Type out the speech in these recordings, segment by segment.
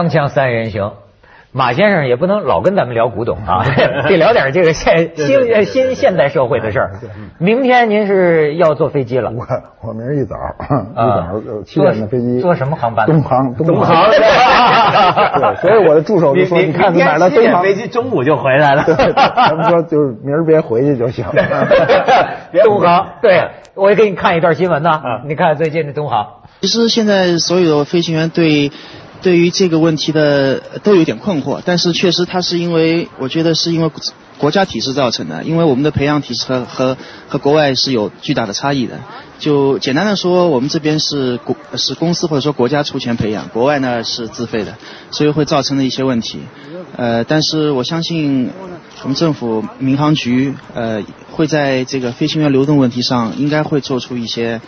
锵锵三人行，马先生也不能老跟咱们聊古董啊，得聊点这个现新新现代社会的事儿。明天您是要坐飞机了？我我明儿一早 一早七点的飞机，坐什么航班？东航，东航。对，所以我的助手就说：“你看你买了东航飞机，中午就回来了。”他们说就是明儿别回去就行。东航，对，我也给你看一段新闻呢。你看最近的东航。其实现在所有的飞行员对对于这个问题的都有点困惑，但是确实它是因为我觉得是因为国家体制造成的，因为我们的培养体制和和和国外是有巨大的差异的。就简单的说，我们这边是国是公司或者说国家出钱培养，国外呢是自费的，所以会造成的一些问题。呃，但是我相信我们政府民航局呃会在这个飞行员流动问题上应该会做出一些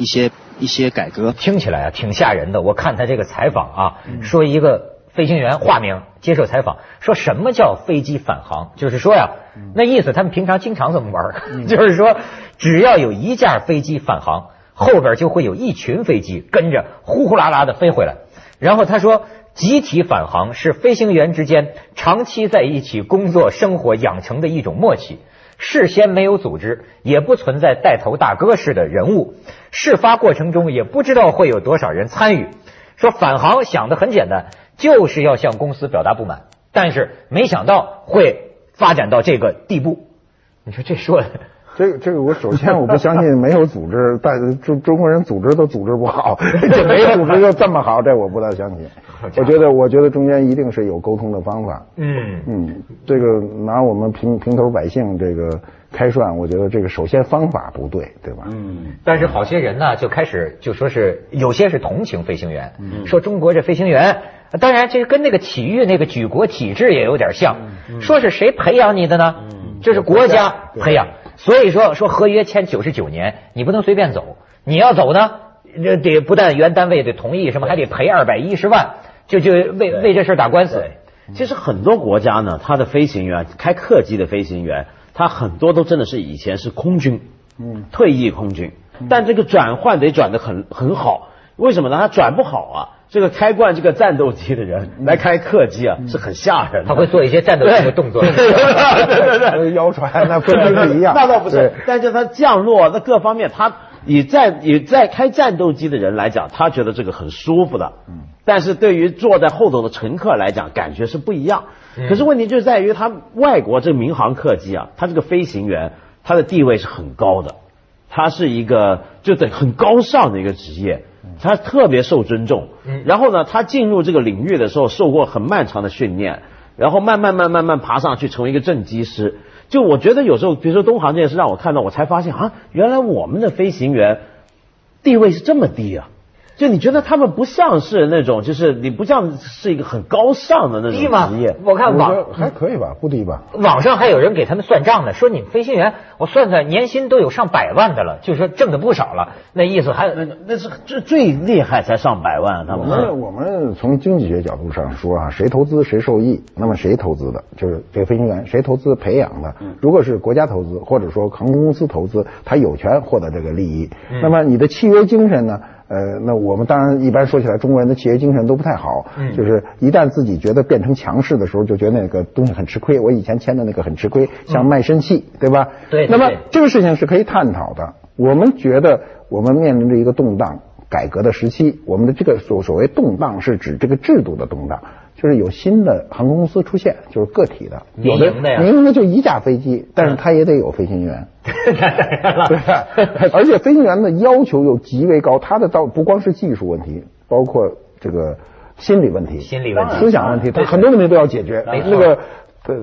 一些。一些改革听起来啊挺吓人的。我看他这个采访啊，说一个飞行员化名接受采访，说什么叫飞机返航？就是说呀，那意思他们平常经常这么玩，就是说只要有一架飞机返航，后边就会有一群飞机跟着呼呼啦啦的飞回来。然后他说，集体返航是飞行员之间长期在一起工作生活养成的一种默契。事先没有组织，也不存在带头大哥式的人物。事发过程中也不知道会有多少人参与。说返航想的很简单，就是要向公司表达不满，但是没想到会发展到这个地步。你说这说的。这个这个，我首先我不相信没有组织，但中中国人组织都组织不好，这没组织就这么好，这我不大相信。我觉得我觉得中间一定是有沟通的方法。嗯嗯，这个拿我们平平头百姓这个开涮，我觉得这个首先方法不对，对吧？嗯。但是好些人呢，就开始就说是有些是同情飞行员，说中国这飞行员，当然这跟那个体育那个举国体制也有点像，说是谁培养你的呢？这是国家培养。所以说说合约签九十九年，你不能随便走。你要走呢，这得不但原单位得同意，什么还得赔二百一十万，就就为为这事打官司。其实很多国家呢，他的飞行员开客机的飞行员，他很多都真的是以前是空军，嗯，退役空军，但这个转换得转的很很好。为什么呢？他转不好啊。这个开惯这个战斗机的人来开客机啊，是很吓人。他会做一些战斗机的动作，对对对，谣传 那不一样。那倒不是，但是他降落那各方面，他以战以在开战斗机的人来讲，他觉得这个很舒服的。嗯。但是对于坐在后头的乘客来讲，感觉是不一样。可是问题就在于，他外国这民航客机啊，他这个飞行员他的地位是很高的，他是一个就得很高尚的一个职业。他特别受尊重，然后呢，他进入这个领域的时候受过很漫长的训练，然后慢慢慢慢慢爬上去成为一个正机师。就我觉得有时候，比如说东航这件事让我看到，我才发现啊，原来我们的飞行员地位是这么低啊。就你觉得他们不像是那种，就是你不像是一个很高尚的那种职业。我看网还可以吧，不低吧。网上还有人给他们算账呢，说你们飞行员，我算算年薪都有上百万的了，就是说挣的不少了。那意思还那那是最最厉害才上百万。我们我们从经济学角度上说啊，谁投资谁受益。那么谁投资的，就是这个飞行员，谁投资培养的？如果是国家投资，或者说航空公司投资，他有权获得这个利益。那么你的契约精神呢？呃，那我们当然一般说起来，中国人的企业精神都不太好，就是一旦自己觉得变成强势的时候，就觉得那个东西很吃亏。我以前签的那个很吃亏，像卖身契，对吧？对。那么这个事情是可以探讨的。我们觉得我们面临着一个动荡改革的时期，我们的这个所所谓动荡是指这个制度的动荡。就是有新的航空公司出现，就是个体的，有的民营的就一架飞机，但是它也得有飞行员，对，而且飞行员的要求又极为高，他的到不光是技术问题，包括这个心理问题、心理问题、思想问题，他很多问题都要解决。那个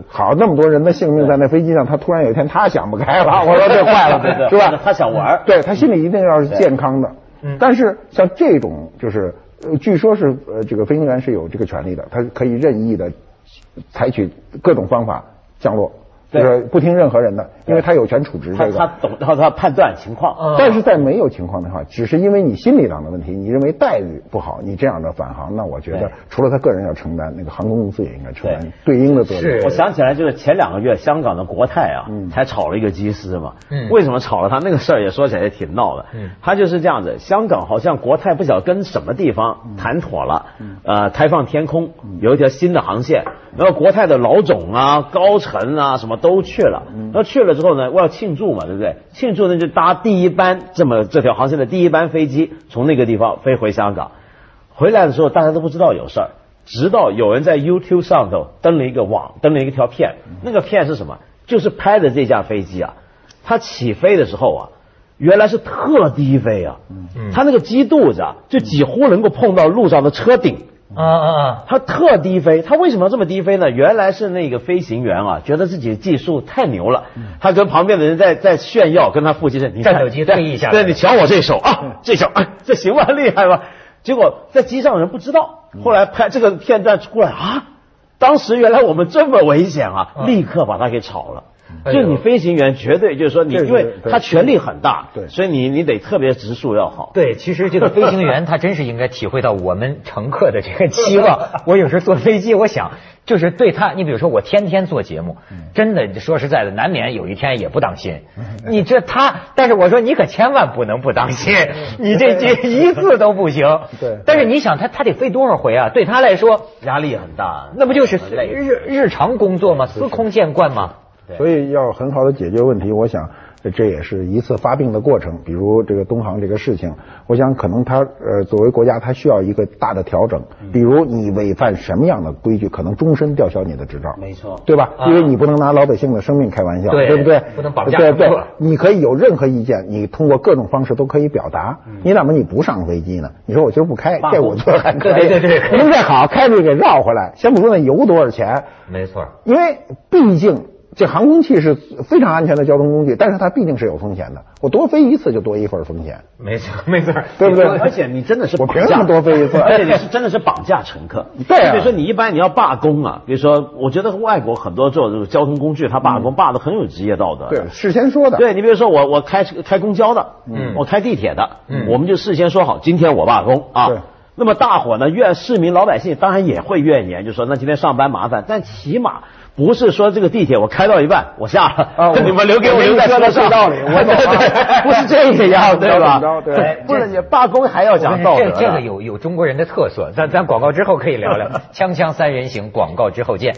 好，那么多人的性命在那飞机上，他突然有一天他想不开了，我说这坏了，是吧？他想玩，对他心里一定要是健康的。但是像这种就是。呃，据说是呃，这个飞行员是有这个权利的，他可以任意的采取各种方法降落，就是不听任何人的，因为他有权处置这个。他他懂，他他判断情况。嗯但是在没有情况的话，只是因为你心理上的问题，你认为待遇不好，你这样的返航，那我觉得除了他个人要承担，那个航空公司也应该承担对对应的责任。是我想起来，就是前两个月香港的国泰啊，嗯才炒了一个机师嘛。嗯为什么炒了他？那个事儿也说起来也挺闹的。嗯他就是这样子，香港好像国泰不晓得跟什么地方谈妥了，呃，开放天空有一条新的航线，然后国泰的老总啊、高层啊什么都去了，然后去了之后呢，我要庆祝嘛，对不对？庆祝呢就搭第一班这么这条航线的第一班飞机从那个地方飞回香港。回来的时候大家都不知道有事儿，直到有人在 YouTube 上头登了一个网，登了一条片，那个片是什么？就是拍的这架飞机啊，它起飞的时候啊，原来是特低飞啊，它那个机肚子啊，就几乎能够碰到路上的车顶。啊啊啊！它特低飞，他为什么要这么低飞呢？原来是那个飞行员啊，觉得自己的技术太牛了，他跟旁边的人在在炫耀，跟他父亲说：“你看战斗机对飞一下对你瞧我这手啊，这手啊，这行吧，厉害吧？”结果在机上的人不知道，后来拍这个片段出来啊，当时原来我们这么危险啊，嗯立刻把他给炒了。哎就你飞行员绝对就是说你，因为他权力很大，对所以你你得特别植树要好。对，其实这个飞行员他真是应该体会到我们乘客的这个期望。我有时候坐飞机，我想就是对他，你比如说我天天做节目，真的说实在的，难免有一天也不当心。你这他，但是我说你可千万不能不当心，你这这一次都不行。对但是你想他他得飞多少回啊？对他来说，压力很大，那不就是日日常工作吗？司空见惯吗？所以要很好的解决问题，我想这也是一次发病的过程。比如这个东航这个事情，我想可能它呃作为国家，它需要一个大的调整。比如你违反什么样的规矩，可能终身吊销你的执照。没错对吧？啊因为你不能拿老百姓的生命开玩笑，对不对？不能绑架对对你可以有任何意见，你通过各种方式都可以表达。你怎么你不上飞机呢？你说我今儿不开，这我觉得还可以。对对对对您再好开出去给绕回来，先不说那油多少钱，没错。因为毕竟这航空器是非常安全的交通工具，但是它毕竟是有风险的。我多飞一次就多一份风险，没错，没错，对不对？而且你真的是我绑架凭什么多飞一次？而且你是真的是绑架乘客。对啊比如说你一般你要罢工啊，比如说我觉得外国很多做这个交通工具，他罢工罢的很有职业道德。对，事先说的。对你比如说我我开开公交的，嗯我开地铁的，嗯我们就事先说好，今天我罢工啊。对那么大伙呢怨市民老百姓当然也会怨言，就说那今天上班麻烦，但起码不是说这个地铁我开到一半我下了，啊 你们留给我我留在车道里我走 不是这个样，对吧？对哎不是你罢工还要讲道德这这个有有中国人的特色，咱咱广告之后可以聊聊。锵锵三人行，广告之后见。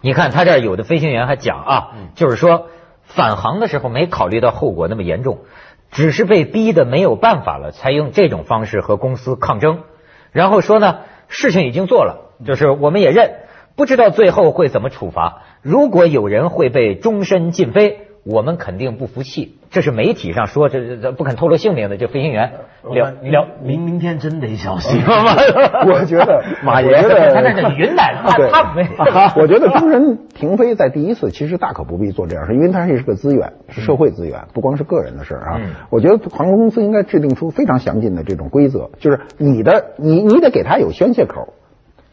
你看他这儿有的飞行员还讲啊，就是说返航的时候没考虑到后果那么严重，只是被逼的没有办法了，才用这种方式和公司抗争。然后说呢，事情已经做了，就是我们也认，不知道最后会怎么处罚。如果有人会被终身禁飞，我们肯定不服气。这是媒体上说，这这这不肯透露姓名的这飞行员聊聊。明明天真得小心。我觉得马爷我觉得他那是云南，他他没。我觉得工人停飞在第一次其实大可不必做这样事，因为它是个资源，是社会资源，不光是个人的事儿啊。嗯我觉得航空公司应该制定出非常详尽的这种规则，就是你的你你得给他有宣泄口，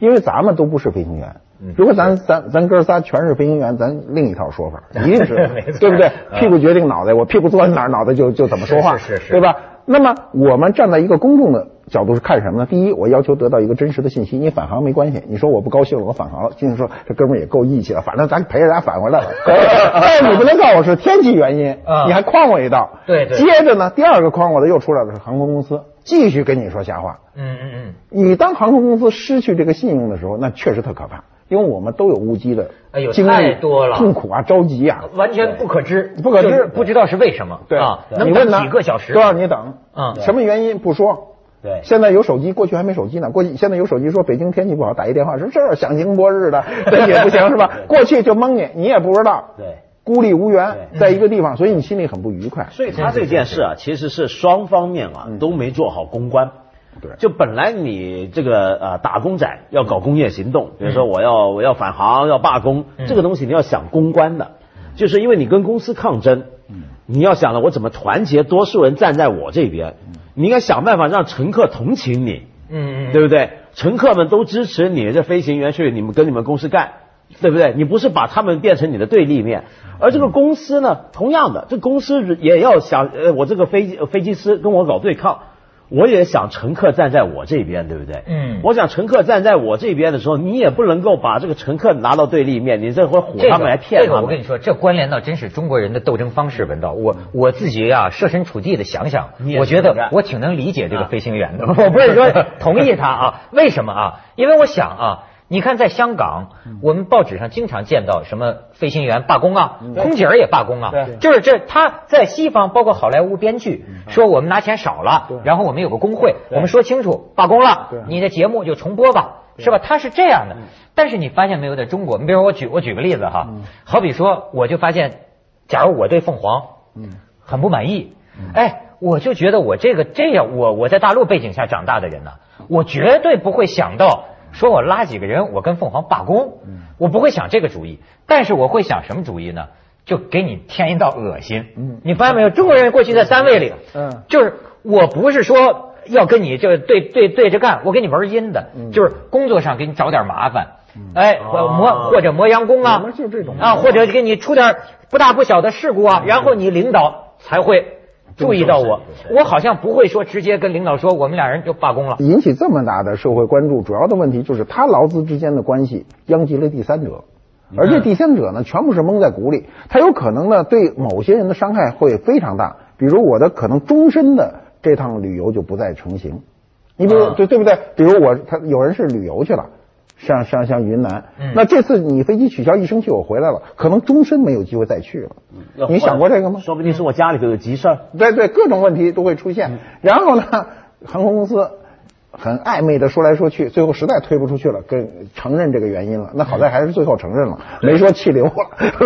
因为咱们都不是飞行员。嗯如果咱咱咱哥仨全是飞行员，咱另一套说法，一定是对不对？嗯屁股决定脑袋，我屁股坐在哪儿，脑袋就就怎么说话，是是是对吧？那么我们站在一个公众的角度是看什么呢？第一，我要求得到一个真实的信息。你返航没关系，你说我不高兴了，我返航了。经理说这哥们儿也够义气了，反正咱陪着咱返回来了。但是你不能告诉我是天气原因，啊你还诓我一道。对对接着呢，第二个诓我的又出来的是航空公司，继续跟你说瞎话。嗯嗯嗯。你当航空公司失去这个信用的时候，那确实特可怕，因为我们都有误机的哎呦经历，太多了痛苦啊，着急啊。完全不可知，不可知不知道是为什么。对啊，能等你问几个小时，都让你等。嗯什么原因不说？对现在有手机，过去还没手机呢。过去现在有手机，说北京天气不好，打一电话说这儿响晴波日的，这也不行 是吧？过去就蒙你，你也不知道，对。孤立无援，在一个地方，所以你心里很不愉快。所以他这件事啊，其实是双方面啊都没做好公关。对就本来你这个呃打工仔要搞工业行动，比如说我要我要返航要罢工，嗯这个东西你要想公关的，就是因为你跟公司抗争，你要想了，我怎么团结多数人站在我这边？你应该想办法让乘客同情你，嗯嗯，对不对？乘客们都支持你，这飞行员去你们跟你们公司干，对不对？你不是把他们变成你的对立面，而这个公司呢，同样的，这公司也要想，呃，我这个飞机飞机师跟我搞对抗。我也想乘客站在我这边，对不对？嗯我想乘客站在我这边的时候，你也不能够把这个乘客拿到对立面，你这会唬他们来骗这他们。个我跟你说，这关联到真是中国人的斗争方式。文道，我我自己啊设身处地的想想我觉得我挺能理解这个啊飞行员的。我不是说同意他啊，为什么啊？因为我想啊。你看，在香港，我们报纸上经常见到什么飞行员罢工啊，空姐儿也罢工啊，对。就是这他在西方，包括好莱坞编剧说我们拿钱少了，然后我们有个工会，我们说清楚罢工了，你的节目就重播吧，是吧？他是这样的。但是你发现没有，在中国，你比如说我举我举个例子哈，好比说，我就发现，假如我对凤凰，很不满意，哎，我就觉得我这个这样，我我在大陆背景下长大的人呢，我绝对不会想到说我拉几个人，我跟凤凰罢工，我不会想这个主意，但是我会想什么主意呢？就给你添一道恶心。嗯你发现没有？中国人过去在单位里，嗯就是我不是说要跟你就对对对着干，我跟你玩阴的，嗯就是工作上给你找点麻烦，哎，哦磨或者磨洋工啊就这种啊，或者给你出点不大不小的事故啊，然后你领导才会注意到我。我好像不会说直接跟领导说我们俩人就罢工了。引起这么大的社会关注，主要的问题就是他劳资之间的关系殃及了第三者，而这第三者呢，全部是蒙在鼓里，他有可能呢对某些人的伤害会非常大，比如我的可能终身的这趟旅游就不再成行。你比如啊对对不对？比如我他有人是旅游去了。像像像云南，嗯那这次你飞机取消一生气，我回来了，可能终身没有机会再去了。你想过这个吗？说不定是我家里头有急事儿。对对，各种问题都会出现。然后呢，航空公司很暧昧的说来说去，最后实在推不出去了，跟承认这个原因了。那好在还是最后承认了，没说气流了，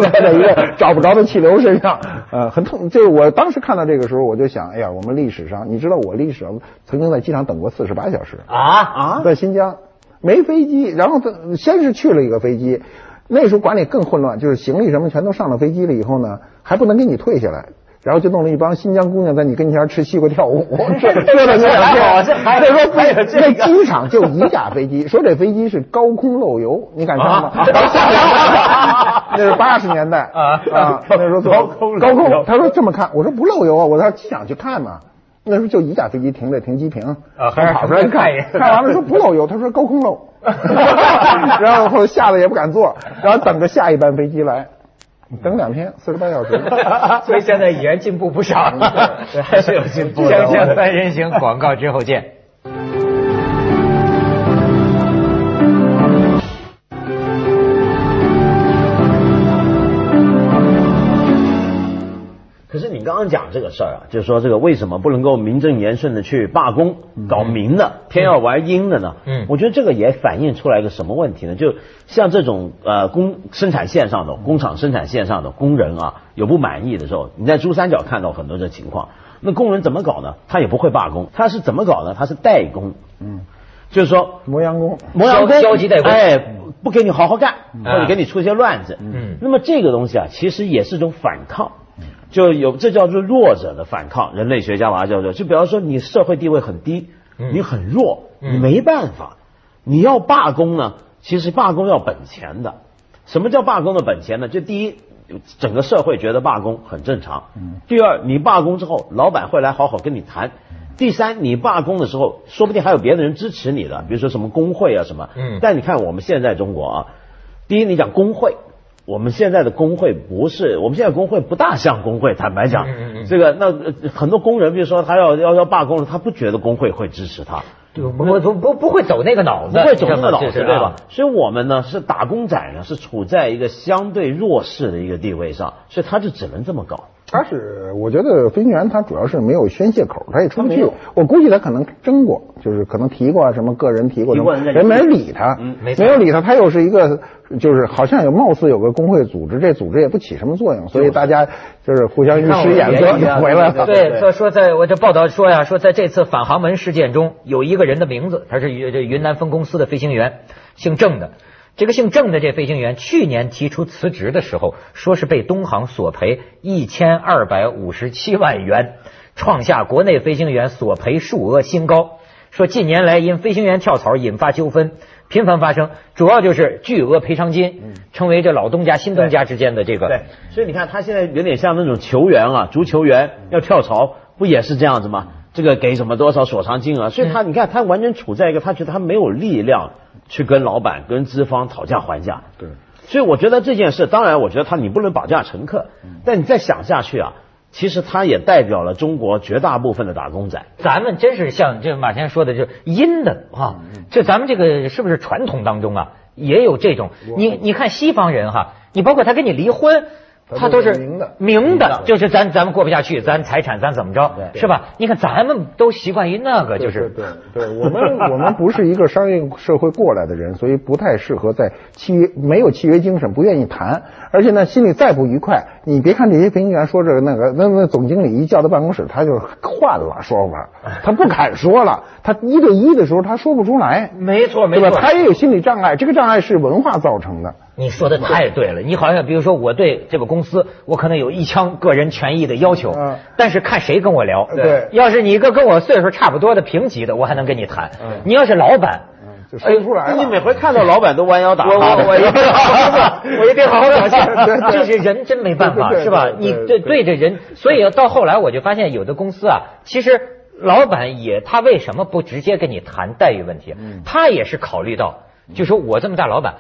赖在一个找不着的气流身上。呃，很痛。这我当时看到这个时候，我就想，哎呀，我们历史上，你知道我历史上曾经在机场等过四十八小时啊啊在新疆没飞机，然后他先是去了一个飞机，那时候管理更混乱，就是行李什么全都上了飞机了以后呢，还不能给你退下来。然后就弄了一帮新疆姑娘在你跟前吃西瓜跳舞，这这的这两还说还有这那机场就一架飞机，说这飞机是高空漏油，你敢上吗？啊 那是八十年代啊啊，那时候高空高空，他说这么看，我说不漏油啊，我到机场去看嘛。那时候就一架飞机停在停机坪，啊还是跑出来看一眼。看完了说不漏油，他说高空漏，然后吓得也不敢坐，然后等着下一班飞机来，等两天四十八小时，所以现在已然进步不少。了，对。还是有进步的。锵锵三人行，广告之后见。刚刚讲这个事儿啊，就是说这个为什么不能够名正言顺的去罢工，搞明的，偏要玩阴的呢？嗯。我觉得这个也反映出来一个什么问题呢？就像这种呃工生产线上的工厂生产线上的工人啊，有不满意的时候，你在珠三角看到很多这情况。那工人怎么搞呢？他也不会罢工，他是怎么搞呢？他是代工，嗯，就是说磨洋工，磨洋工消消极代工。哎，不给你好好干，或者给你出一些乱子。嗯。那么这个东西啊，其实也是一种反抗，就有这叫做弱者的反抗，人类学家把它叫做，就比方说你社会地位很低，嗯你很弱，嗯你没办法，你要罢工呢，其实罢工要本钱的。什么叫罢工的本钱呢？就第一，整个社会觉得罢工很正常。嗯第二，你罢工之后，老板会来好好跟你谈。第三，你罢工的时候，说不定还有别的人支持你的，比如说什么工会啊什么。嗯但你看我们现在中国啊，第一，你讲工会，我们现在的工会不是，我们现在工会不大像工会，坦白讲，这个那呃很多工人，比如说他要要要罢工了，他不觉得工会会支持他。对不不不不会走那个脑子，不会走那个脑子，对吧啊？所以我们呢是打工仔呢，是处在一个相对弱势的一个地位上，所以他就只能这么搞。他是，我觉得飞行员他主要是没有宣泄口，他也出不去。我估计他可能争过，就是可能提过啊什么个人提过人没人理他，嗯没没有理他。他又是一个，就是好像有貌似有个工会组织，这组织也不起什么作用，所以大家就是互相一使眼色就回来了。对，说说在我这报道说呀，说在这次返航门事件中，有一个人的名字，他是云这云南分公司的飞行员，姓郑的。这个姓郑的这飞行员去年提出辞职的时候，说是被东航索赔一千二百五十七万元，创下国内飞行员索赔数额新高。说近年来因飞行员跳槽引发纠纷频繁发生，主要就是巨额赔偿金，成为这老东家新东家之间的这个。对，所以你看他现在有点像那种球员啊，足球员要跳槽，不也是这样子吗？这个给什么多少索偿金额？所以他你看他完全处在一个他觉得他没有力量去跟老板跟资方讨价还价。对，所以我觉得这件事，当然我觉得他你不能绑架乘客，但你再想下去啊，其实他也代表了中国绝大部分的打工仔。咱们真是像这马先生说的，就阴的啊。这咱们这个是不是传统当中啊，也有这种？你你看西方人哈，你包括他跟你离婚。他都是明的。明的，就是咱咱们过不下去，咱财产咱怎么着，是吧？你看咱们都习惯于那个，就是对对，我们我们不是一个商业社会过来的人，所以不太适合在契约没有契约精神，不愿意谈，而且呢，心里再不愉快，你别看这些飞行员说这个那个，那那总经理一叫到办公室，他就换了说法，他不敢说了，他一对一的时候他说不出来，没错没错，他也有心理障碍，这个障碍是文化造成的。你说的太对了，你好像比如说我对这个公司，我可能有一腔个人权益的要求，嗯但是看谁跟我聊。对要是你一个跟我岁数差不多的平级的，我还能跟你谈。嗯你要是老板，就说不出来了。你每回看到老板都弯腰打我我我一定好好 我一定好好表现。这是人真没办法，是吧？你对对对对着人，所以到后来我就发现，有的公司啊，其实老板也他为什么不直接跟你谈待遇问题？他也是考虑到，就说我这么大老板。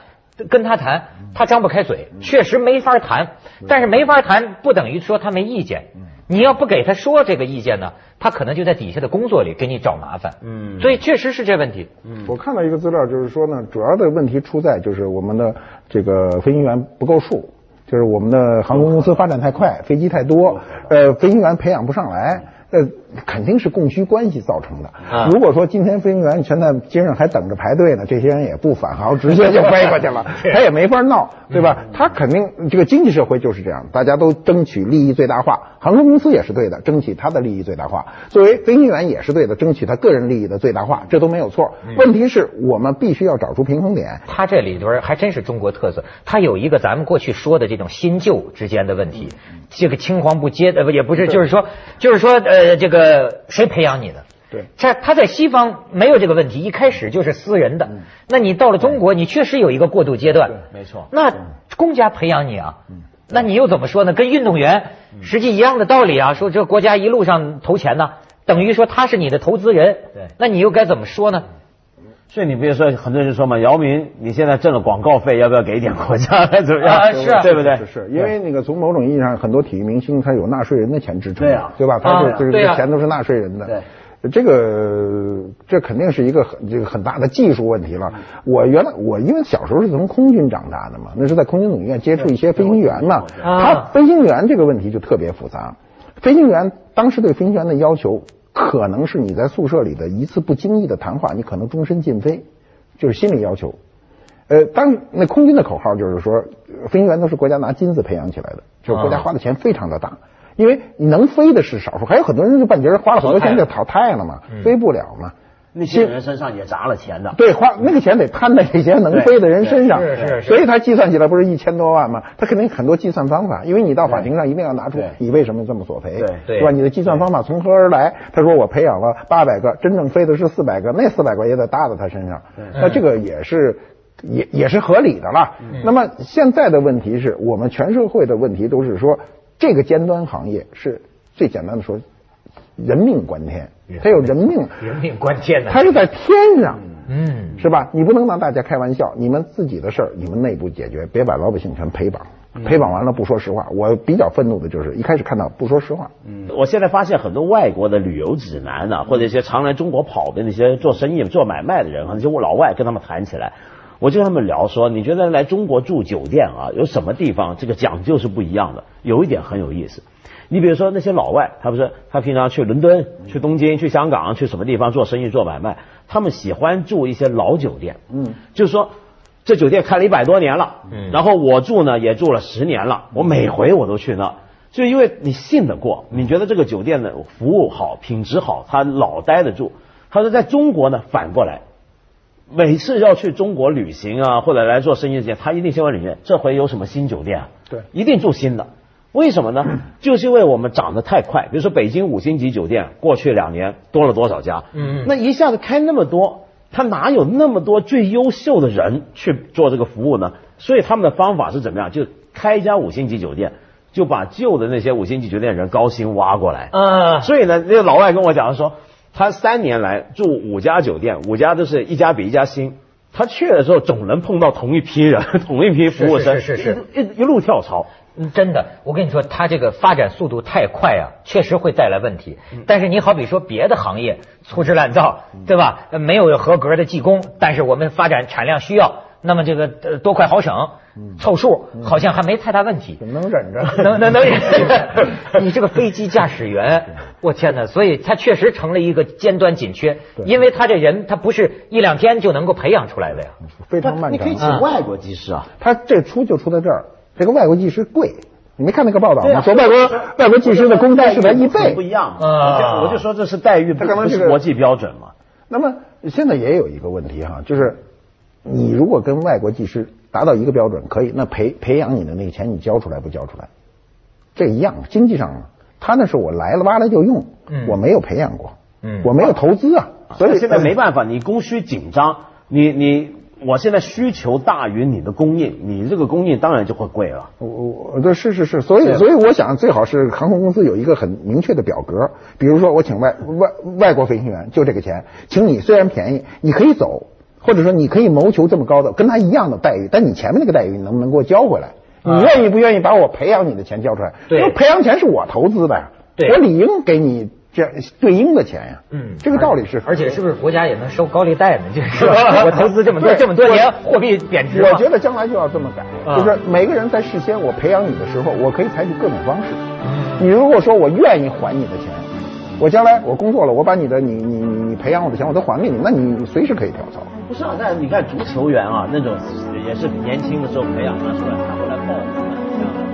跟他谈，他张不开嘴，确实没法谈。但是没法谈，不等于说他没意见。你要不给他说这个意见呢，他可能就在底下的工作里给你找麻烦。嗯所以确实是这问题。嗯我看到一个资料，就是说呢，主要的问题出在就是我们的这个飞行员不够数，就是我们的航空公司发展太快，飞机太多，呃，飞行员培养不上来。呃，肯定是供需关系造成的。啊如果说今天飞行员全在街上还等着排队呢，这些人也不返航，直接就飞过去了，他也没法闹，对吧？他肯定这个经济社会就是这样，大家都争取利益最大化。航空公司也是对的，争取他的利益最大化。作为飞行员也是对的，争取他个人利益的最大化，这都没有错。问题是我们必须要找出平衡点。他这里边还真是中国特色，他有一个咱们过去说的这种新旧之间的问题，这个青黄不接呃不也不是，就是说就是说呃这个谁培养你的？对在他在西方没有这个问题，一开始就是私人的。那你到了中国，你确实有一个过渡阶段。没错那公家培养你啊，那你又怎么说呢？跟运动员实际一样的道理啊，说这国家一路上投钱呢，等于说他是你的投资人。对那你又该怎么说呢？所以你比如说，很多人就说嘛，姚明你现在挣了广告费，要不要给一点国家？怎么样？啊是啊对不对？是是，因为那个从某种意义上，很多体育明星他有纳税人的钱支撑，对啊对吧？他啊是这对啊个钱都是纳税人的。对。这个这肯定是一个很这个很大的技术问题了。我原来我因为小时候是从空军长大的嘛，那是在空军总医院接触一些飞行员嘛，啊他飞行员这个问题就特别复杂。飞行员当时对飞行员的要求，可能是你在宿舍里的一次不经意的谈话，你可能终身禁飞，就是心理要求。呃，当那空军的口号就是说，呃飞行员都是国家拿金子培养起来的，就是国家花的钱非常的大，因为你能飞的是少数，还有很多人就半截儿花了很多钱就淘汰了嘛，飞不了嘛。那些人身上也砸了钱的。对，花那个钱得摊在这些能飞的人身上，是是是所以他计算起来不是一千多万吗？他肯定很多计算方法，因为你到法庭上一定要拿出你为什么这么索赔，对对是吧？你的计算方法从何而来？他说我培养了八百个，真正飞的是四百个，那四百个也得搭在他身上，那这个也是。也也是合理的了。那么现在的问题是我们全社会的问题都是说，这个尖端行业是最简单的说，人命关天，它有人命，人命关天呢。它是在天上。嗯，是吧？你不能拿大家开玩笑，你们自己的事儿你们内部解决，别把老百姓全陪绑。陪绑完了不说实话，我比较愤怒的就是一开始看到不说实话。嗯，我现在发现很多外国的旅游指南啊、或者一些常来中国跑的那些做生意、做买卖的人，那些老外跟他们谈起来，我就跟他们聊说，你觉得来中国住酒店啊，有什么地方这个讲究是不一样的？有一点很有意思。你比如说那些老外，他不是他平常去伦敦、去东京、去香港、去什么地方做生意、做买卖，他们喜欢住一些老酒店。嗯，就是说这酒店开了一百多年了，嗯然后我住呢也住了十年了，我每回我都去那，就因为你信得过，你觉得这个酒店的服务好、品质好，他老待得住。他说在中国呢反过来，每次要去中国旅行啊，或者来做生意之前，他一定先问里面这回有什么新酒店啊？对一定住新的。为什么呢？就是因为我们涨得太快。比如说北京五星级酒店，过去两年多了多少家？嗯那一下子开那么多，他哪有那么多最优秀的人去做这个服务呢？所以他们的方法是怎么样？就开一家五星级酒店，就把旧的那些五星级酒店人高薪挖过来。嗯，所以呢，那个老外跟我讲说，他三年来住五家酒店，五家都是一家比一家新。他去的时候总能碰到同一批人，同一批服务生，是是是是一一一路跳槽。嗯，真的，我跟你说，他这个发展速度太快啊，确实会带来问题。但是你好比说别的行业粗制滥造，对吧？呃没有合格的技工，但是我们发展产量需要，那么这个呃多快好省，凑数好像还没太大问题。能忍着。能能能忍，你这个飞机驾驶员，我天哪！所以他确实成了一个尖端紧缺，因为他这人他不是一两天就能够培养出来的呀。非常漫你可以。请外国技师啊，他这出就出在这儿，这个外国技师贵，你没看那个报道吗？说外国外国技师的工资是他一倍不。一样嘛。啊我就说这是待遇不是国际标准嘛。那么现在也有一个问题哈，就是你如果跟外国技师达到一个标准，可以，那培培养你的那个钱你交出来不交出来？这一样，经济上啊，他那是我来了挖来就用，嗯我没有培养过，嗯我没有投资啊，所以现在没办法，你供需紧张，你你我现在需求大于你的供应，你这个供应当然就会贵了。我我我对是是是，所以所以我想最好是航空公司有一个很明确的表格，比如说我请外外外国飞行员就这个钱，请你虽然便宜，你可以走，或者说你可以谋求这么高的跟他一样的待遇，但你前面那个待遇你能不能给我交回来？你愿意不愿意把我培养你的钱交出来？对因为培养钱是我投资的我理应给你这对应的钱呀。嗯这个道理是，而且是不是国家也能收高利贷呢？就是 我投资这么多这么多年，货币贬值，我觉得将来就要这么改，啊就是每个人在事先我培养你的时候，我可以采取各种方式。嗯你如果说我愿意还你的钱，我将来我工作了，我把你的你你培养我的钱我都还给你，那你随时可以跳槽。不是啊，但你看足球员啊，那种也是年轻的时候培养他出来，他后来爆红了。